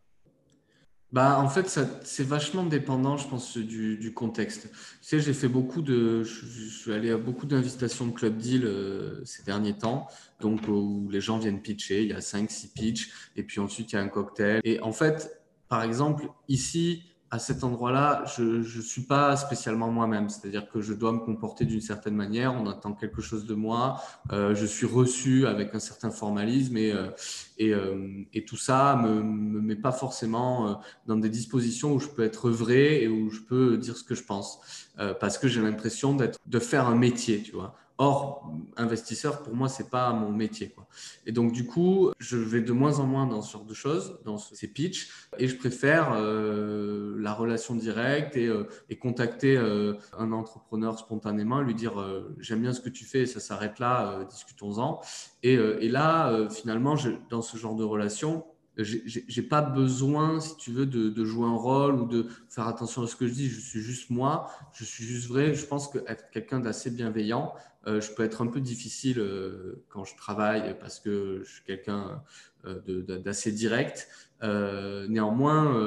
Bah, en fait, c'est vachement dépendant, je pense, du, contexte. Tu sais, j'ai fait beaucoup de, je, suis allé à beaucoup d'invitations de club deal euh, ces derniers temps, donc où les gens viennent pitcher, il y a 5 six pitchs, et puis ensuite il y a un cocktail. Et en fait, par exemple, ici, à cet endroit-là, je ne suis pas spécialement moi-même. C'est-à-dire que je dois me comporter d'une certaine manière, on attend quelque chose de moi, euh, je suis reçu avec un certain formalisme et, euh, euh, et tout ça ne me, me, met pas forcément dans des dispositions où je peux être vrai et où je peux dire ce que je pense. parce que j'ai l'impression de faire un métier, tu vois. Or, investisseur, pour moi, c'est pas mon métier. Quoi. Et donc, du coup, je vais de moins en moins dans ce genre de choses, dans ces pitchs, et je préfère euh, la relation directe et, euh, et contacter euh, un entrepreneur spontanément, lui dire j'aime bien ce que tu fais, ça s'arrête là, discutons-en. Et, et là, finalement, dans ce genre de relation, j'ai pas besoin, si tu veux, de, jouer un rôle ou de faire attention à ce que je dis. Je suis juste moi, je suis juste vrai. Je pense qu'être quelqu'un d'assez bienveillant, euh, je peux être un peu difficile euh, quand je travaille parce que je suis quelqu'un euh, d'assez direct. néanmoins,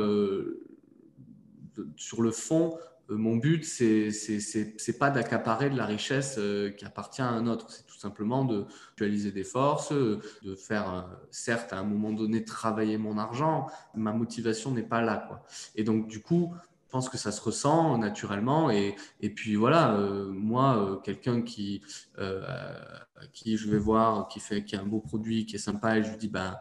sur le fond, mon but, c'est pas d'accaparer de la richesse qui appartient à un autre. Tout simplement de mutualiser des forces, de faire, certes, à un moment donné, travailler mon argent. Ma motivation n'est pas là, quoi. Et donc, du coup, je pense que ça se ressent naturellement. Et, et puis voilà, euh, moi, euh, quelqu'un qui, euh, qui je vais voir, qui, fait, qui a un beau produit, qui est sympa, je lui dis, ben,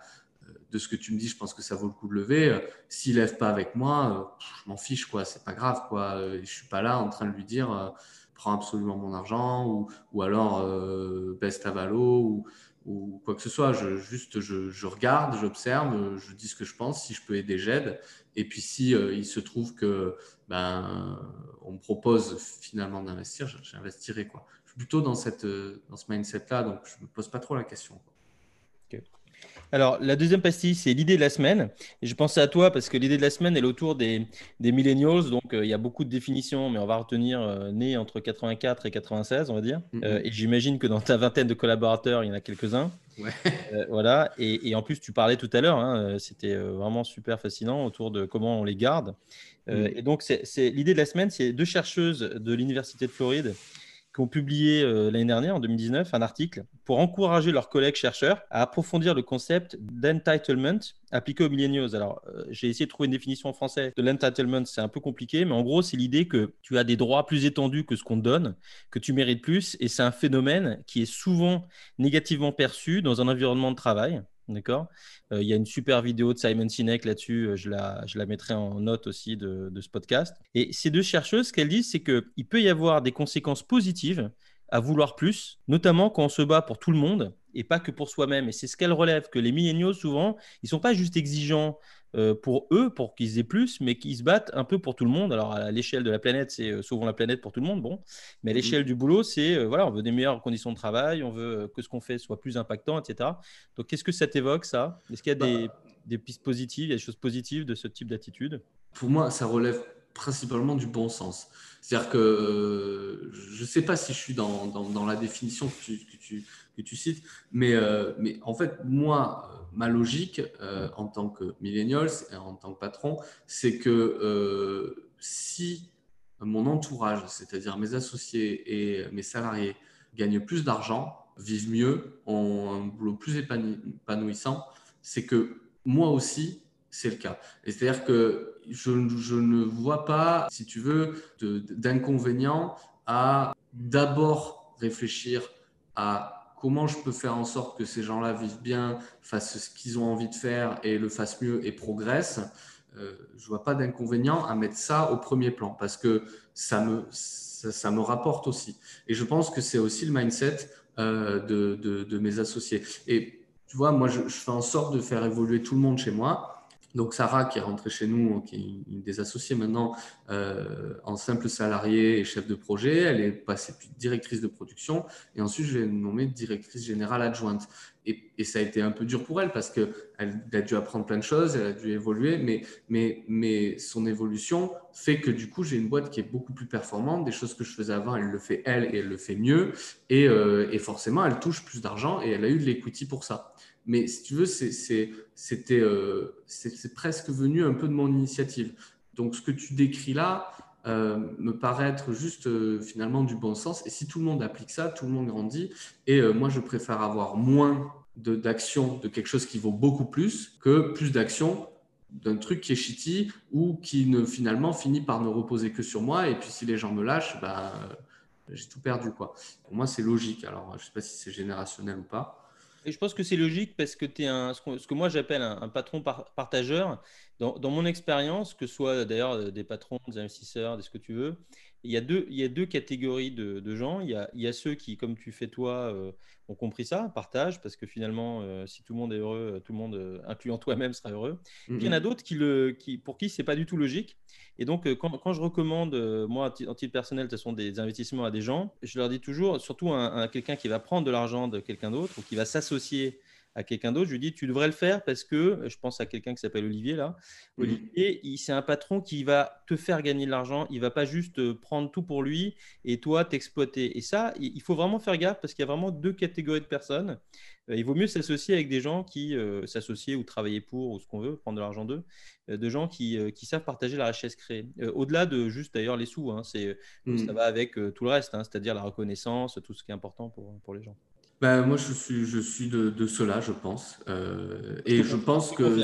de ce que tu me dis, je pense que ça vaut le coup de lever. S'il lève pas avec moi, je m'en fiche, quoi. C'est pas grave, quoi. Je suis pas là en train de lui dire, prends absolument mon argent, ou, ou alors baisse ta valo, ou, ou quoi que ce soit. Je, juste, je, je regarde, j'observe, je dis ce que je pense. Si je peux aider, j'aide. Et puis, si euh, il se trouve que ben, on me propose finalement d'investir, j'investirai. Je suis plutôt dans, cette, euh, dans ce mindset-là, donc je ne me pose pas trop la question. Alors, la deuxième pastille, c'est l'idée de la semaine. Et je pensais à toi parce que l'idée de la semaine est autour des, des millennials. Donc, euh, il y a beaucoup de définitions, mais on va retenir euh, né entre 84 et 96, on va dire. Mm-hmm. Euh, et j'imagine que dans ta vingtaine de collaborateurs, il y en a quelques-uns. Ouais. voilà. Et, en plus, tu parlais tout à l'heure, hein, c'était vraiment super fascinant autour de comment on les garde. Mm. Et donc, c'est l'idée de la semaine, c'est deux chercheuses de l'Université de Floride qui ont publié euh, l'année dernière, en 2019, un article pour encourager leurs collègues chercheurs à approfondir le concept d'entitlement appliqué aux millennials. Alors, euh, j'ai essayé de trouver une définition en français de l'entitlement, c'est un peu compliqué, mais en gros, c'est l'idée que tu as des droits plus étendus que ce qu'on te donne, que tu mérites plus, et c'est un phénomène qui est souvent négativement perçu dans un environnement de travail. D'accord euh, Il y a une super vidéo de Simon Sinek là-dessus, euh, je la, je la mettrai en note aussi de, de ce podcast. Et ces deux chercheuses, ce qu'elles disent, c'est qu'il peut y avoir des conséquences positives à vouloir plus, notamment quand on se bat pour tout le monde et pas que pour soi-même. Et c'est ce qu'elle relève, que les milléniaux, souvent, ils sont pas juste exigeants euh, pour eux, pour qu'ils aient plus, mais qu'ils se battent un peu pour tout le monde. Alors, à l'échelle de la planète, c'est euh, souvent la planète pour tout le monde, bon. Mais à mmh l'échelle du boulot, c'est, euh, voilà, on veut des meilleures conditions de travail, on veut que ce qu'on fait soit plus impactant, etc. Donc, qu'est-ce que ça t'évoque, ça? Est-ce qu'il y a des, bah, des pistes positives, il y a des choses positives de ce type d'attitude? Pour moi, ça relève principalement du bon sens. C'est-à-dire que je ne sais pas si je suis dans, dans, la définition que tu, que tu, que tu cites, mais, mais en fait, moi, ma logique euh, en tant que millennials et en tant que patron, c'est que euh, si mon entourage, c'est-à-dire mes associés et mes salariés, gagnent plus d'argent, vivent mieux, ont un boulot plus épanouissant, c'est que moi aussi, c'est le cas. C'est-à-dire que je, ne vois pas, si tu veux, d'inconvénient à d'abord réfléchir à comment je peux faire en sorte que ces gens-là vivent bien, fassent ce qu'ils ont envie de faire et le fassent mieux et progressent, euh, je ne vois pas d'inconvénient à mettre ça au premier plan parce que ça me, ça, me rapporte aussi. Et je pense que c'est aussi le mindset euh, de, de, mes associés. Et tu vois, moi, je, fais en sorte de faire évoluer tout le monde chez moi. Donc Sarah, qui est rentrée chez nous, qui est une des associées maintenant, euh, en simple salarié et chef de projet, elle est passée directrice de production, et ensuite je l'ai nommée directrice générale adjointe. Et, et, ça a été un peu dur pour elle parce qu'elle a dû apprendre plein de choses, elle a dû évoluer, mais, mais, mais son évolution fait que du coup j'ai une boîte qui est beaucoup plus performante, des choses que je faisais avant, elle le fait elle et elle le fait mieux, et, euh, et forcément elle touche plus d'argent et elle a eu de l'equity pour ça. Mais si tu veux, c'était presque venu un peu de mon initiative. Donc, ce que tu décris là me paraît être juste finalement du bon sens. Et si tout le monde applique ça, tout le monde grandit. Et moi, je préfère avoir moins d'actions de, quelque chose qui vaut beaucoup plus que plus d'actions d'un truc qui est shitty ou qui finalement finit par ne reposer que sur moi. Et puis si les gens me lâchent, ben, j'ai tout perdu. Quoi. Pour moi, c'est logique. Alors, je ne sais pas si c'est générationnel ou pas. Et je pense que c'est logique parce que tu es un, ce que moi j'appelle un, patron partageur. Dans, mon expérience, que ce soit d'ailleurs des patrons, des investisseurs, des ce que tu veux, il y a deux, il y a deux catégories de, gens. Il y, a, il y, a, ceux qui, comme tu fais toi, euh, ont compris ça, partagent, parce que finalement, euh, si tout le monde est heureux, tout le monde, euh, incluant toi-même, sera heureux. Puis il y en a mhm. d'autres qui le, qui, pour qui c'est pas du tout logique. Et donc, quand, quand je recommande, moi, en titre personnel, ce sont des investissements à des gens, je leur dis toujours, surtout à quelqu'un qui va prendre de l'argent de quelqu'un d'autre ou qui va s'associer à quelqu'un d'autre, je lui dis tu devrais le faire parce que je pense à quelqu'un qui s'appelle Olivier là. Mmh. Olivier, c'est un patron qui va te faire gagner de l'argent. Il va pas juste euh, prendre tout pour lui et toi t'exploiter. Et ça, il faut vraiment faire gaffe parce qu'il y a vraiment deux catégories de personnes. Euh, il vaut mieux s'associer avec des gens qui euh, s'associer ou travailler pour ou ce qu'on veut, prendre de l'argent d'eux, de gens qui, qui, savent partager la richesse créée. Au-delà de juste d'ailleurs les sous, hein, c'est mmh. ça va avec tout le reste, hein, c'est-à-dire la reconnaissance, tout ce qui est important pour, pour les gens. Ben, moi, je suis, je suis de, de cela, je pense. Euh, et je, pense que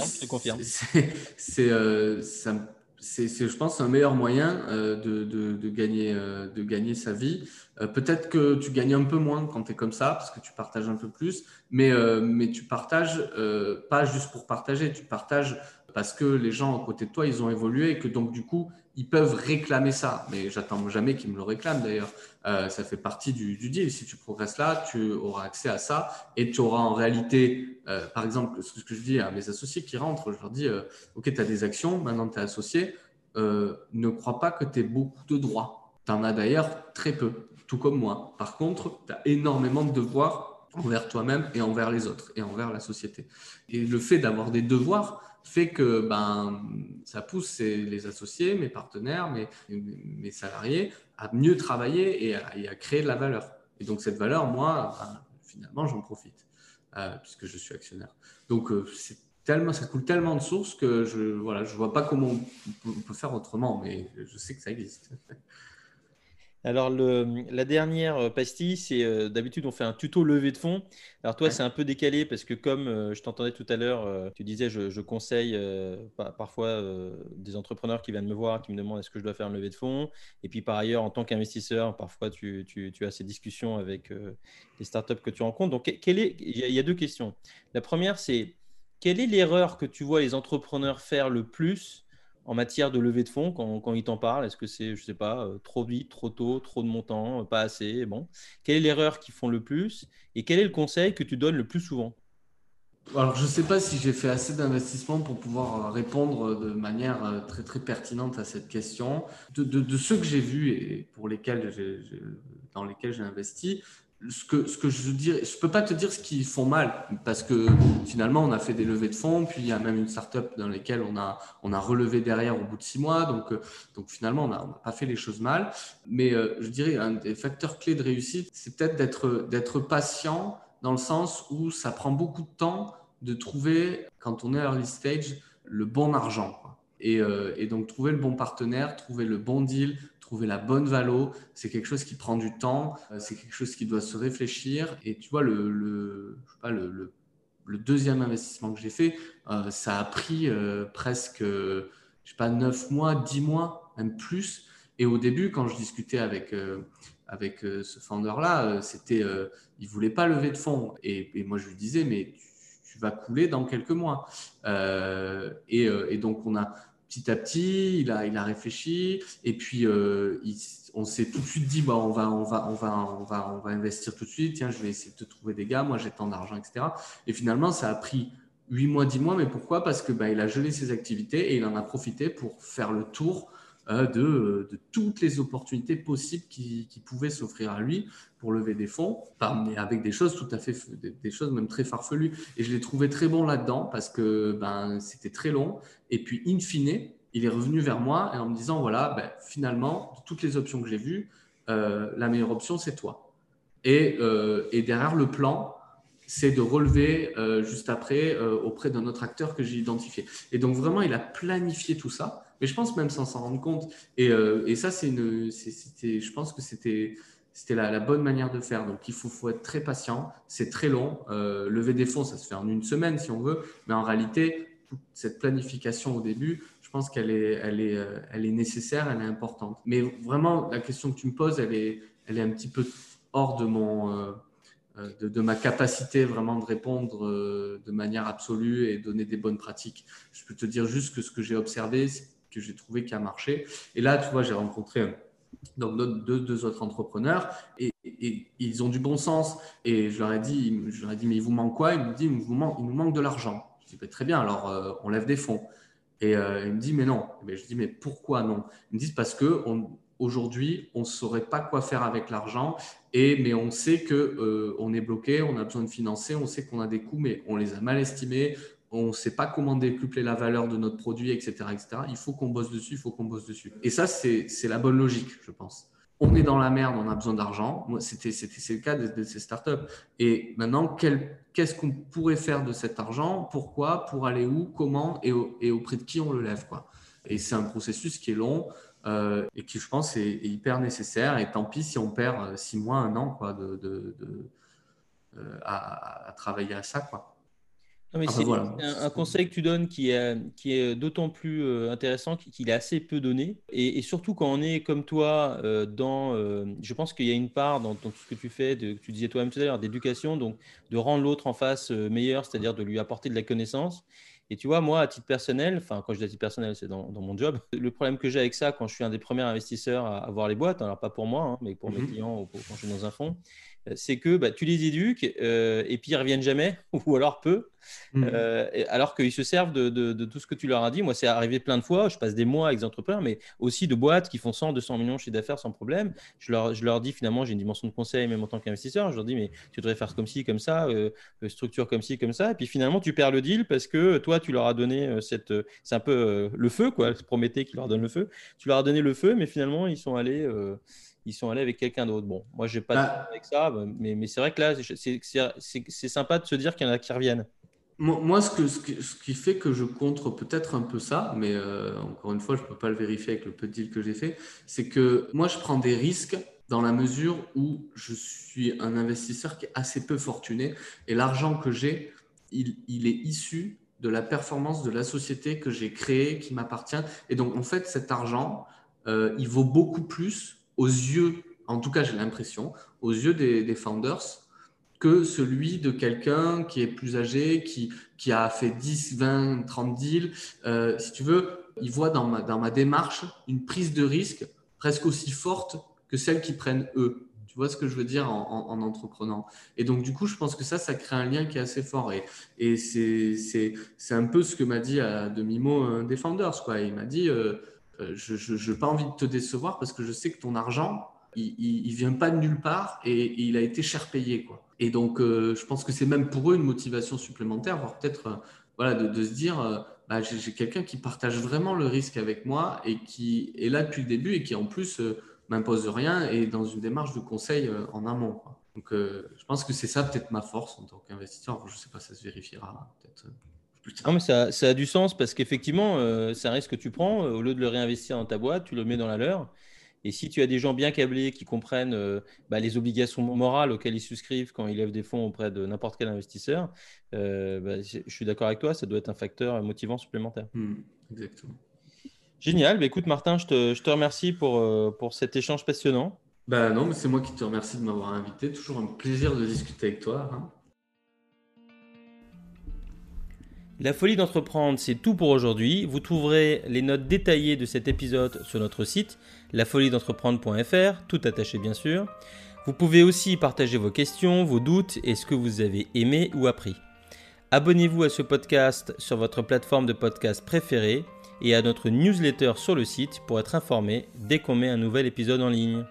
c'est, euh, je pense, un meilleur moyen euh, de, de, de, gagner, de gagner sa vie. peut-être que tu gagnes un peu moins quand tu es comme ça, parce que tu partages un peu plus, mais, mais tu partages pas juste pour partager, tu partages parce que les gens à côté de toi, ils ont évolué et que donc, du coup, ils peuvent réclamer ça, mais j'attends jamais qu'ils me le réclament d'ailleurs. Euh, ça fait partie du, deal. Si tu progresses là, tu auras accès à ça et tu auras en réalité, euh, par exemple, ce que je dis à mes associés qui rentrent, je leur dis euh, Ok, tu as des actions, maintenant tu es associé, ne crois pas que tu aies beaucoup de droits. Tu en as d'ailleurs très peu, tout comme moi. Par contre, tu as énormément de devoirs envers toi-même et envers les autres et envers la société. Et le fait d'avoir des devoirs, fait que ben, ça pousse les associés, mes partenaires, mes, mes salariés à mieux travailler et à, créer de la valeur. Et donc cette valeur, moi, ben, finalement, j'en profite euh, puisque je suis actionnaire. Donc euh, c'est tellement, ça coule tellement de sources que je ne voilà, je vois pas comment on peut faire autrement, mais je sais que ça existe. Alors, la dernière euh, pastille, c'est euh, d'habitude, on fait un tuto levée de fonds. Alors, toi, c'est un peu décalé parce que, comme euh, je t'entendais tout à l'heure, tu disais, je, conseille parfois des entrepreneurs qui viennent me voir, qui me demandent est-ce que je dois faire une levée de fonds. Et puis, par ailleurs, en tant qu'investisseur, parfois, tu, as ces discussions avec les startups que tu rencontres. Donc, quelle est, il y a deux questions. La première, c'est quelle est l'erreur que tu vois les entrepreneurs faire le plus en matière de levée de fonds quand, ils t'en parlent Est-ce que c'est, je sais pas, euh, trop vite, trop tôt, trop de montants, euh, pas assez Bon, quelle est l'erreur qu'ils font le plus et quel est le conseil que tu donnes le plus souvent? Alors, je ne sais pas si j'ai fait assez d'investissements pour pouvoir euh, répondre de manière très très pertinente à cette question. De, de, ceux que j'ai vus et pour lesquels dans lesquels j'ai investi, ce que, ce que je dirais, je peux pas te dire ce qu'ils font mal parce que finalement on a fait des levées de fonds, puis il y a même une startup dans laquelle on a, on a relevé derrière au bout de six mois, donc, euh, donc finalement on n'a pas fait les choses mal. Mais euh, je dirais un des facteurs clés de réussite, c'est peut-être d'être, d'être patient dans le sens où ça prend beaucoup de temps de trouver, quand on est early stage, le bon argent. Euh, et donc trouver le bon partenaire, trouver le bon deal, trouver la bonne valo, c'est quelque chose qui prend du temps, euh, c'est quelque chose qui doit se réfléchir. Et tu vois, le, le, deuxième investissement que j'ai fait, euh, ça a pris euh, presque, je sais pas, 9 mois, 10 mois, même plus. Et au début, quand je discutais avec, avec ce founder-là, c'était, il voulait pas lever de fonds. Et, moi, je lui disais, mais tu, vas couler dans quelques mois. et, et donc, on a petit à petit, il a, réfléchi et puis euh, on s'est tout de suite dit bah, on, va, on, va, on, va, on, va, on va investir tout de suite. Tiens, je vais essayer de te trouver des gars. Moi, j'ai tant d'argent, etc. Et finalement, ça a pris 8 mois, 10 mois. Mais pourquoi? Parce que bah, il a gelé ses activités et il en a profité pour faire le tour de, de, toutes les opportunités possibles qui, pouvaient s'offrir à lui pour lever des fonds, mais avec des choses tout à fait, des, choses même très farfelues. Et je l'ai trouvé très bon là-dedans parce que ben, c'était très long. Et puis, in fine, il est revenu vers moi en me disant voilà, ben, finalement, de toutes les options que j'ai vues, euh, la meilleure option, c'est toi. Et, euh, et, derrière le plan, c'est de relever euh, juste après euh, auprès d'un autre acteur que j'ai identifié. Et donc vraiment, il a planifié tout ça, mais je pense même sans s'en rendre compte. Et, euh, ça, c'était, je pense que c'était, la, bonne manière de faire. Donc il faut, être très patient, c'est très long. lever des fonds, ça se fait en une semaine si on veut, mais en réalité, cette planification au début, je pense qu'elle est, est nécessaire, elle est importante. Mais vraiment, la question que tu me poses, elle est, un petit peu hors de euh, ma capacité vraiment de répondre euh, de manière absolue et donner des bonnes pratiques. Je peux te dire juste que ce que j'ai observé, que j'ai trouvé qui a marché. Et là, tu vois, j'ai rencontré donc deux, autres entrepreneurs et, ils ont du bon sens. Et je leur ai dit, je leur ai dit mais il vous manque quoi? Ils me disent, il, vous manque, il nous manque de l'argent. Je dis, bah, très bien, alors euh, on lève des fonds. Et il me dit, mais non. Et je dis, mais pourquoi non? Ils me disent, parce que on, aujourd'hui, on ne saurait pas quoi faire avec l'argent, et, mais on sait qu'on euh, on est bloqué, on a besoin de financer, on sait qu'on a des coûts, mais on les a mal estimés, on ne sait pas comment décupler la valeur de notre produit, etc. Il faut qu'on bosse dessus, il faut qu'on bosse dessus. Et ça, c'est la bonne logique, je pense. On est dans la merde, on a besoin d'argent. C'était le cas de, ces startups. Et maintenant, qu'est-ce qu'on pourrait faire de cet argent? Pourquoi? Pour aller où? Comment? Et, et, auprès de qui on le lève quoi? Et c'est un processus qui est long. Euh, et qui, je pense, est, hyper nécessaire. Et tant pis si on perd euh, six mois, un an quoi, de, de, euh, à, travailler à ça. Mais c'est un, conseil que tu donnes qui est, qui est d'autant plus intéressant qu'il est assez peu donné. Et, surtout quand on est comme toi, dans, je pense qu'il y a une part dans, tout ce que tu fais, de, tu disais toi-même tout à l'heure, d'éducation, donc de rendre l'autre en face meilleur, c'est-à-dire de lui apporter de la connaissance. Et tu vois, moi, à titre personnel, enfin, quand je dis à titre personnel, c'est dans, mon job. [laughs] Le problème que j'ai avec ça, quand je suis un des premiers investisseurs à, avoir les boîtes, alors pas pour moi, hein, mais pour mes mhm. clients ou pour, quand je suis dans un fonds, euh, c'est que bah, tu les éduques euh, et puis ils reviennent jamais [laughs] ou alors peu, mmh. euh, alors qu'ils se servent de, tout ce que tu leur as dit. Moi, c'est arrivé plein de fois. Je passe des mois avec des entrepreneurs, mais aussi de boîtes qui font 100, 200 millions de chiffre d'affaires sans problème. Je leur, je leur dis finalement, j'ai une dimension de conseil même en tant qu'investisseur. Je leur dis, mais tu devrais faire comme ci, comme ça, structure comme ci, comme ça. Et puis finalement, tu perds le deal parce que toi, tu leur as donné cette, c'est un peu le feu, quoi. Promettais qu'ils leur donnent le feu. Tu leur as donné le feu, mais finalement, ils sont allés ils sont allés avec quelqu'un d'autre. Bon, moi, j'ai pas de bah. avec ça, mais, mais c'est vrai que là, c'est sympa de se dire qu'il y en a qui reviennent. Moi, ce, que, ce, qui fait que je contre peut-être un peu ça, mais euh, encore une fois, je ne peux pas le vérifier avec le peu de deal que j'ai fait, c'est que moi, je prends des risques dans la mesure où je suis un investisseur qui est assez peu fortuné et l'argent que j'ai, il, il, est issu de la performance de la société que j'ai créée, qui m'appartient. Et donc, en fait, cet argent, euh, il vaut beaucoup plus aux yeux, en tout cas j'ai l'impression, aux yeux des, founders, que celui de quelqu'un qui est plus âgé, qui, qui a fait 10, 20, 30 deals. Euh, si tu veux, il voit dans ma, dans ma démarche une prise de risque presque aussi forte que celle qu'ils prennent eux. Tu vois ce que je veux dire en, entreprenant? Et donc, du coup, je pense que ça, ça crée un lien qui est assez fort. Et, et c'est un peu ce que m'a dit à demi-mot un des founders. Quoi. Il m'a dit, euh, euh, je n'ai pas envie de te décevoir parce que je sais que ton argent, il ne vient pas de nulle part et, il a été cher payé. Quoi. Et donc, euh, je pense que c'est même pour eux une motivation supplémentaire, voire peut-être euh, voilà, de, se dire, bah, j'ai quelqu'un qui partage vraiment le risque avec moi et qui est là depuis le début et qui en plus m'impose rien et dans une démarche de conseil en amont. Donc, je pense que c'est ça peut-être ma force en tant qu'investisseur. Je ne sais pas, ça se vérifiera peut-être. Non, mais ça, ça, a du sens parce qu'effectivement, euh, c'est un risque que tu prends. Euh, au lieu de le réinvestir dans ta boîte, tu le mets dans la leur. Et si tu as des gens bien câblés qui comprennent euh, bah, les obligations morales auxquelles ils souscrivent quand ils lèvent des fonds auprès de n'importe quel investisseur, bah, je suis d'accord avec toi, ça doit être un facteur motivant supplémentaire. Hmm, exactement. Génial. Bah, écoute, Martin, je te, je te remercie pour, pour cet échange passionnant. Bah non, mais c'est moi qui te remercie de m'avoir invité. Toujours un plaisir de discuter avec toi. Hein. La folie d'entreprendre, c'est tout pour aujourd'hui. Vous trouverez les notes détaillées de cet épisode sur notre site, lafoliedentreprendre.fr, tout attaché bien sûr. Vous pouvez aussi partager vos questions, vos doutes et ce que vous avez aimé ou appris. Abonnez-vous à ce podcast sur votre plateforme de podcast préférée et à notre newsletter sur le site pour être informé dès qu'on met un nouvel épisode en ligne.